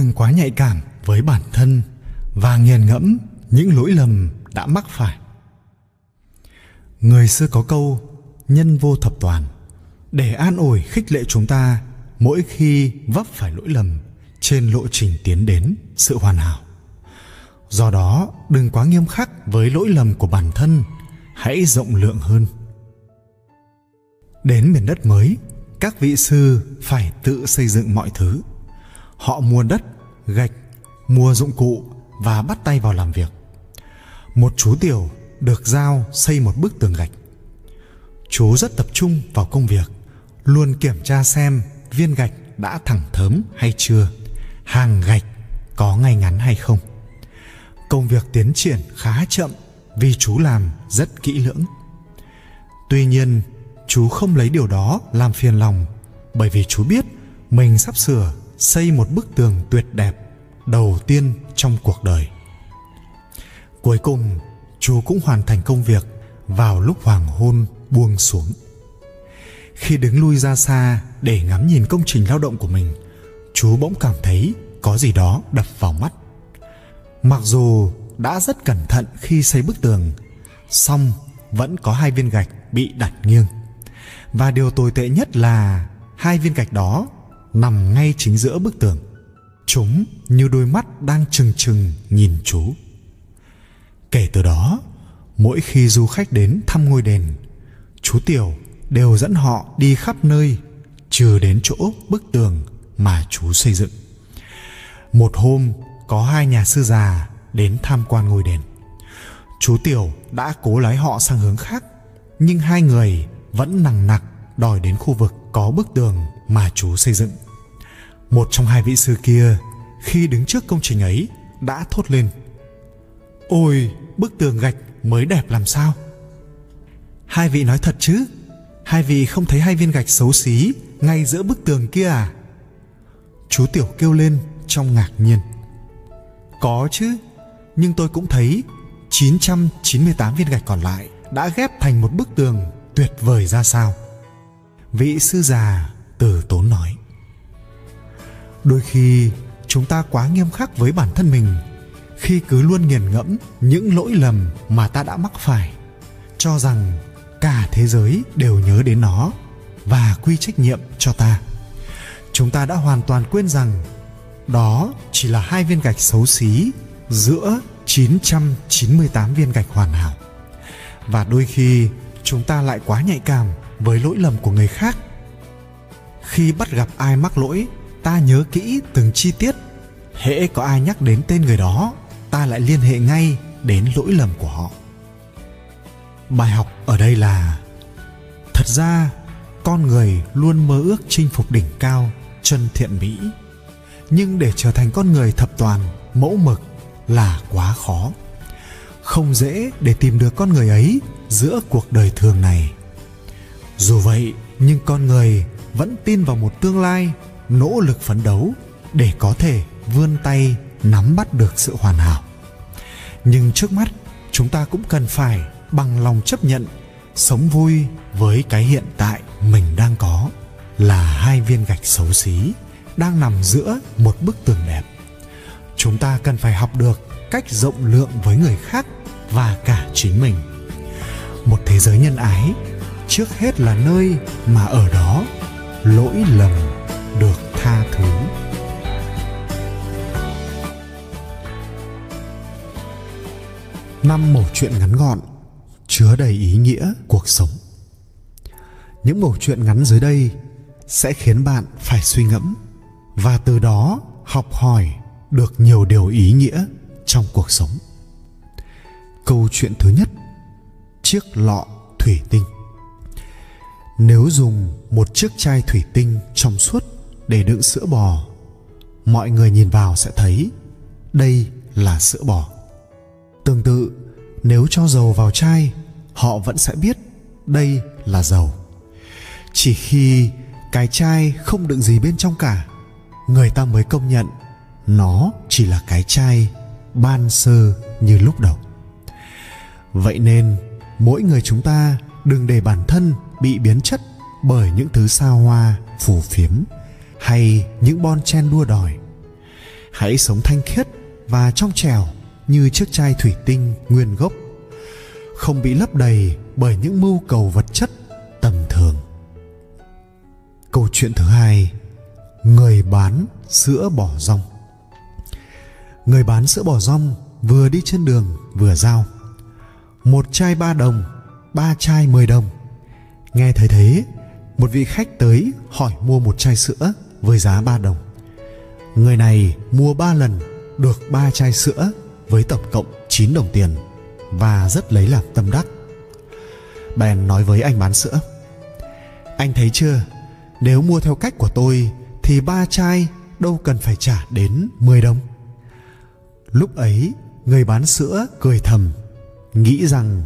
đừng quá nhạy cảm với bản thân và nghiền ngẫm những lỗi lầm đã mắc phải. Người xưa có câu, nhân vô thập toàn. Để an ủi, khích lệ chúng ta, mỗi khi vấp phải lỗi lầm, trên lộ trình tiến đến sự hoàn hảo. Do đó, đừng quá nghiêm khắc với lỗi lầm của bản thân, hãy rộng lượng hơn. Đến miền đất mới, các vị sư phải tự xây dựng mọi thứ họ mua đất, gạch, mua dụng cụ và bắt tay vào làm việc. Một chú tiểu được giao xây một bức tường gạch. Chú rất tập trung vào công việc, luôn kiểm tra xem viên gạch đã thẳng thớm hay chưa, hàng gạch có ngay ngắn hay không. Công việc tiến triển khá chậm vì chú làm rất kỹ lưỡng. Tuy nhiên, chú không lấy điều đó làm phiền lòng bởi vì chú biết mình sắp sửa xây một bức tường tuyệt đẹp, đầu tiên trong cuộc đời. Cuối cùng chú cũng hoàn thành công việc vào lúc hoàng hôn buông xuống. Khi đứng lui ra xa để ngắm nhìn công trình lao động của mình chú bỗng cảm thấy có gì đó đập vào mắt. Mặc dù đã rất cẩn thận khi xây bức tường, song vẫn có hai viên gạch bị đặt nghiêng. Và điều tồi tệ nhất là hai viên gạch đó nằm ngay chính giữa bức tường. Chúng như đôi mắt đang trừng trừng nhìn chú. Kể từ đó, mỗi khi du khách đến thăm ngôi đền, chú tiểu đều dẫn họ đi khắp nơi, trừ đến chỗ bức tường mà chú xây dựng. Một hôm, có hai nhà sư già đến tham quan ngôi đền. Chú tiểu đã cố lái họ sang hướng khác, nhưng hai người vẫn nằng nặc đòi đến khu vực có bức tường mà chú xây dựng. Một trong hai vị sư kia, khi đứng trước công trình ấy, đã thốt lên, ôi, bức tường gạch mới đẹp làm sao? Hai vị nói thật chứ? Hai vị không thấy hai viên gạch xấu xí ngay giữa bức tường kia à? Chú tiểu kêu lên trong ngạc nhiên, có chứ, nhưng tôi cũng thấy 998 viên gạch còn lại đã ghép thành một bức tường tuyệt vời ra sao. Vị sư già từ tốn nói, đôi khi chúng ta quá nghiêm khắc với bản thân mình, khi cứ luôn nghiền ngẫm những lỗi lầm mà ta đã mắc phải, cho rằng cả thế giới đều nhớ đến nó và quy trách nhiệm cho ta chúng ta đã hoàn toàn quên rằng đó chỉ là hai viên gạch xấu xí giữa 998 viên gạch hoàn hảo. Và đôi khi chúng ta lại quá nhạy cảm với lỗi lầm của người khác. Khi bắt gặp ai mắc lỗi, ta nhớ kỹ từng chi tiết. Hễ có ai nhắc đến tên người đó, ta lại liên hệ ngay đến lỗi lầm của họ. Bài học ở đây là thật ra con người luôn mơ ước chinh phục đỉnh cao chân thiện mỹ nhưng để trở thành con người thập toàn mẫu mực là quá khó không dễ để tìm được con người ấy giữa cuộc đời thường này dù vậy nhưng con người vẫn tin vào một tương lai, nỗ lực phấn đấu để có thể vươn tay nắm bắt được sự hoàn hảo. Nhưng trước mắt, chúng ta cũng cần phải bằng lòng chấp nhận sống vui với cái hiện tại mình đang có là hai viên gạch xấu xí đang nằm giữa một bức tường đẹp. Chúng ta cần phải học được cách rộng lượng với người khác và cả chính mình. Một thế giới nhân ái trước hết là nơi mà ở đó lỗi lầm được tha thứ. Năm mẩu chuyện ngắn gọn chứa đầy ý nghĩa cuộc sống. Những mẩu chuyện ngắn dưới đây sẽ khiến bạn phải suy ngẫm và từ đó học hỏi được nhiều điều ý nghĩa trong cuộc sống. Câu chuyện thứ nhất, chiếc lọ thủy tinh nếu dùng một chiếc chai thủy tinh trong suốt để đựng sữa bò, mọi người nhìn vào sẽ thấy đây là sữa bò. Tương tự, nếu cho dầu vào chai, họ vẫn sẽ biết đây là dầu. Chỉ khi cái chai không đựng gì bên trong cả, người ta mới công nhận nó chỉ là cái chai ban sơ như lúc đầu. Vậy nên, mỗi người chúng ta đừng để bản thân bị biến chất bởi những thứ xa hoa, phù phiếm hay những bon chen đua đòi. Hãy sống thanh khiết và trong trèo như chiếc chai thủy tinh nguyên gốc, không bị lấp đầy bởi những mưu cầu vật chất tầm thường. Câu chuyện thứ hai, người bán sữa bò rong. Người bán sữa bò rong vừa đi trên đường vừa giao. Một chai ba đồng, ba chai mười đồng nghe thấy thế một vị khách tới hỏi mua một chai sữa với giá ba đồng người này mua ba lần được ba chai sữa với tổng cộng 9 đồng tiền và rất lấy làm tâm đắc. Bèn nói với anh bán sữa. Anh thấy chưa, nếu mua theo cách của tôi thì ba chai đâu cần phải trả đến 10 đồng. Lúc ấy, người bán sữa cười thầm, nghĩ rằng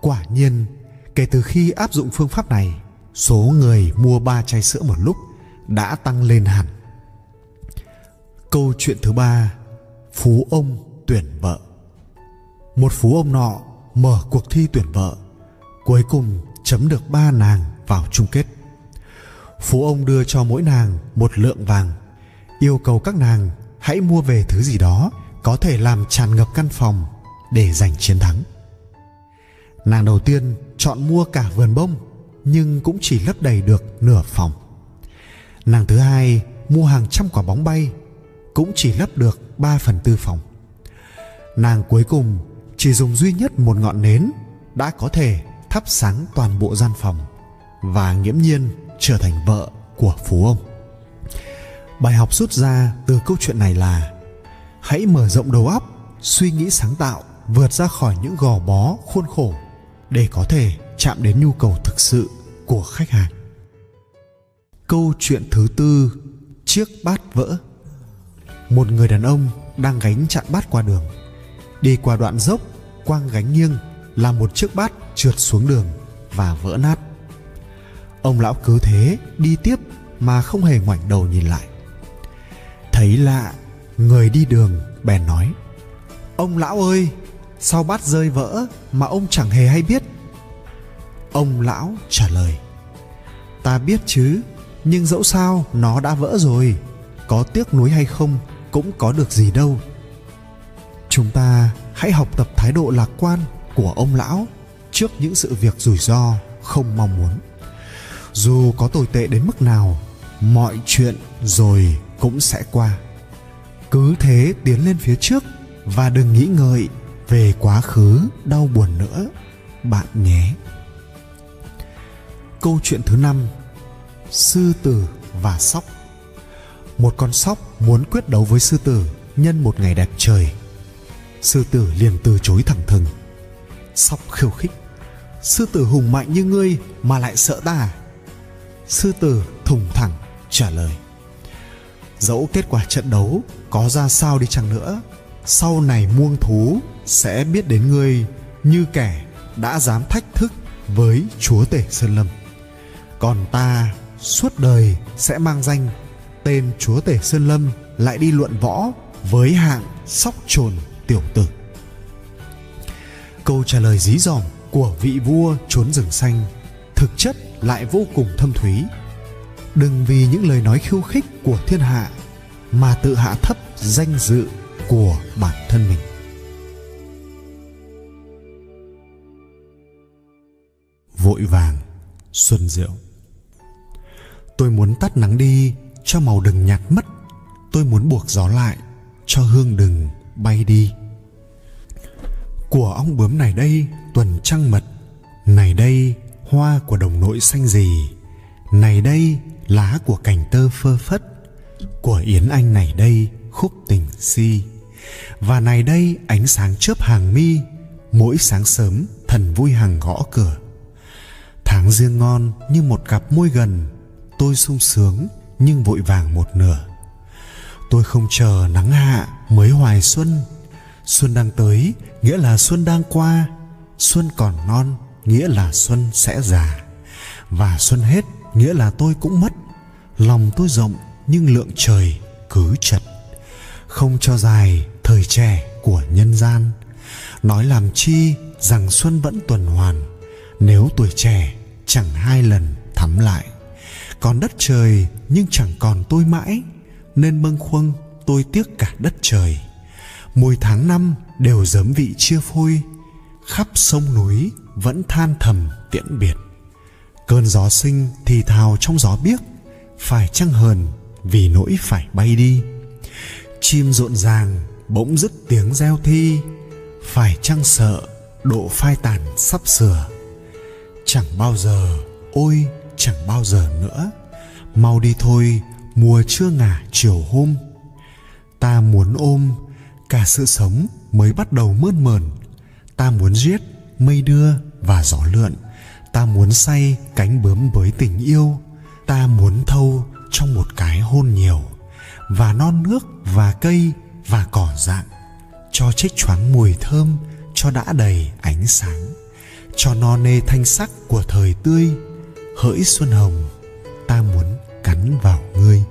quả nhiên kể từ khi áp dụng phương pháp này, số người mua ba chai sữa một lúc đã tăng lên hẳn. Câu chuyện thứ ba, Phú ông tuyển vợ. Một phú ông nọ mở cuộc thi tuyển vợ, cuối cùng chấm được ba nàng vào chung kết. Phú ông đưa cho mỗi nàng một lượng vàng, yêu cầu các nàng hãy mua về thứ gì đó có thể làm tràn ngập căn phòng để giành chiến thắng. Nàng đầu tiên chọn mua cả vườn bông nhưng cũng chỉ lấp đầy được nửa phòng. Nàng thứ hai mua hàng trăm quả bóng bay cũng chỉ lấp được 3 phần tư phòng. Nàng cuối cùng chỉ dùng duy nhất một ngọn nến đã có thể thắp sáng toàn bộ gian phòng và nghiễm nhiên trở thành vợ của phú ông. Bài học rút ra từ câu chuyện này là hãy mở rộng đầu óc, suy nghĩ sáng tạo, vượt ra khỏi những gò bó khuôn khổ để có thể chạm đến nhu cầu thực sự của khách hàng. Câu chuyện thứ tư, chiếc bát vỡ. Một người đàn ông đang gánh chặn bát qua đường. Đi qua đoạn dốc, quang gánh nghiêng làm một chiếc bát trượt xuống đường và vỡ nát. Ông lão cứ thế đi tiếp mà không hề ngoảnh đầu nhìn lại. Thấy lạ, người đi đường bèn nói: "Ông lão ơi, sao bát rơi vỡ mà ông chẳng hề hay biết?" Ông lão trả lời: "Ta biết chứ, nhưng dẫu sao nó đã vỡ rồi, có tiếc nuối hay không cũng có được gì đâu." Chúng ta hãy học tập thái độ lạc quan của ông lão trước những sự việc rủi ro không mong muốn dù có tồi tệ đến mức nào mọi chuyện rồi cũng sẽ qua cứ thế tiến lên phía trước và đừng nghĩ ngợi về quá khứ, đau buồn nữa. Bạn nhé. Câu chuyện thứ năm, sư tử và sóc. Một con sóc muốn quyết đấu với sư tử nhân một ngày đẹp trời. Sư tử liền từ chối thẳng thừng. Sóc khiêu khích. Sư tử hùng mạnh như ngươi mà lại sợ ta. Sư tử thùng thẳng trả lời. Dẫu kết quả trận đấu có ra sao đi chăng nữa, sau này muông thú sẽ biết đến ngươi như kẻ đã dám thách thức với chúa tể sơn lâm. Còn ta suốt đời sẽ mang danh tên chúa tể sơn lâm, lại đi luận võ với hạng sóc trồn tiểu tử. Câu trả lời dí dỏm của vị vua trốn rừng xanh thực chất lại vô cùng thâm thúy. Đừng vì những lời nói khiêu khích của thiên hạ mà tự hạ thấp danh dự của bản thân mình. Vội vàng, xuân diệu. Tôi muốn tắt nắng đi cho màu đừng nhạt mất. Tôi muốn buộc gió lại cho hương đừng bay đi. Của ong bướm này đây, tuần trăng mật. Này đây, hoa của đồng nội xanh gì này đây, lá của cành tơ phơ phất. Của yến anh này đây, khúc tình si. Và này đây, ánh sáng chớp hàng mi. Mỗi sáng sớm, thần vui hàng gõ cửa tháng riêng ngon như một cặp môi gần. Tôi sung sướng, nhưng vội vàng một nửa. Tôi không chờ nắng hạ mới hoài xuân. Xuân đang tới, nghĩa là xuân đang qua. Xuân còn non nghĩa là xuân sẽ già. Và xuân hết, nghĩa là tôi cũng mất. Lòng tôi rộng, nhưng lượng trời cứ chật. Không cho dài thời trẻ của nhân gian. Nói làm chi rằng xuân vẫn tuần hoàn. Nếu tuổi trẻ chẳng hai lần thắm lại. Còn đất trời, nhưng chẳng còn tôi mãi, nên bâng khuâng tôi tiếc cả đất trời. Mùi tháng năm đều giấm vị chia phôi, khắp sông núi vẫn than thầm tiễn biệt. Cơn gió sinh thì thào trong gió biếc, phải chăng hờn vì nỗi phải bay đi? Chim rộn ràng bỗng dứt tiếng reo thi, phải chăng sợ độ phai tàn sắp sửa? Chẳng bao giờ, ôi chẳng bao giờ nữa. Mau đi thôi, mùa chưa ngả chiều hôm. Ta muốn ôm, cả sự sống mới bắt đầu mơn mờn. Ta muốn giết mây đưa và gió lượn. Ta muốn say cánh bướm với tình yêu. Ta muốn thâu trong một cái hôn nhiều. Và non nước, và cây, và cỏ dạng cho trích choáng mùi thơm, cho đã đầy ánh sáng cho no nê thanh sắc của thời tươi hỡi xuân hồng, ta muốn cắn vào ngươi.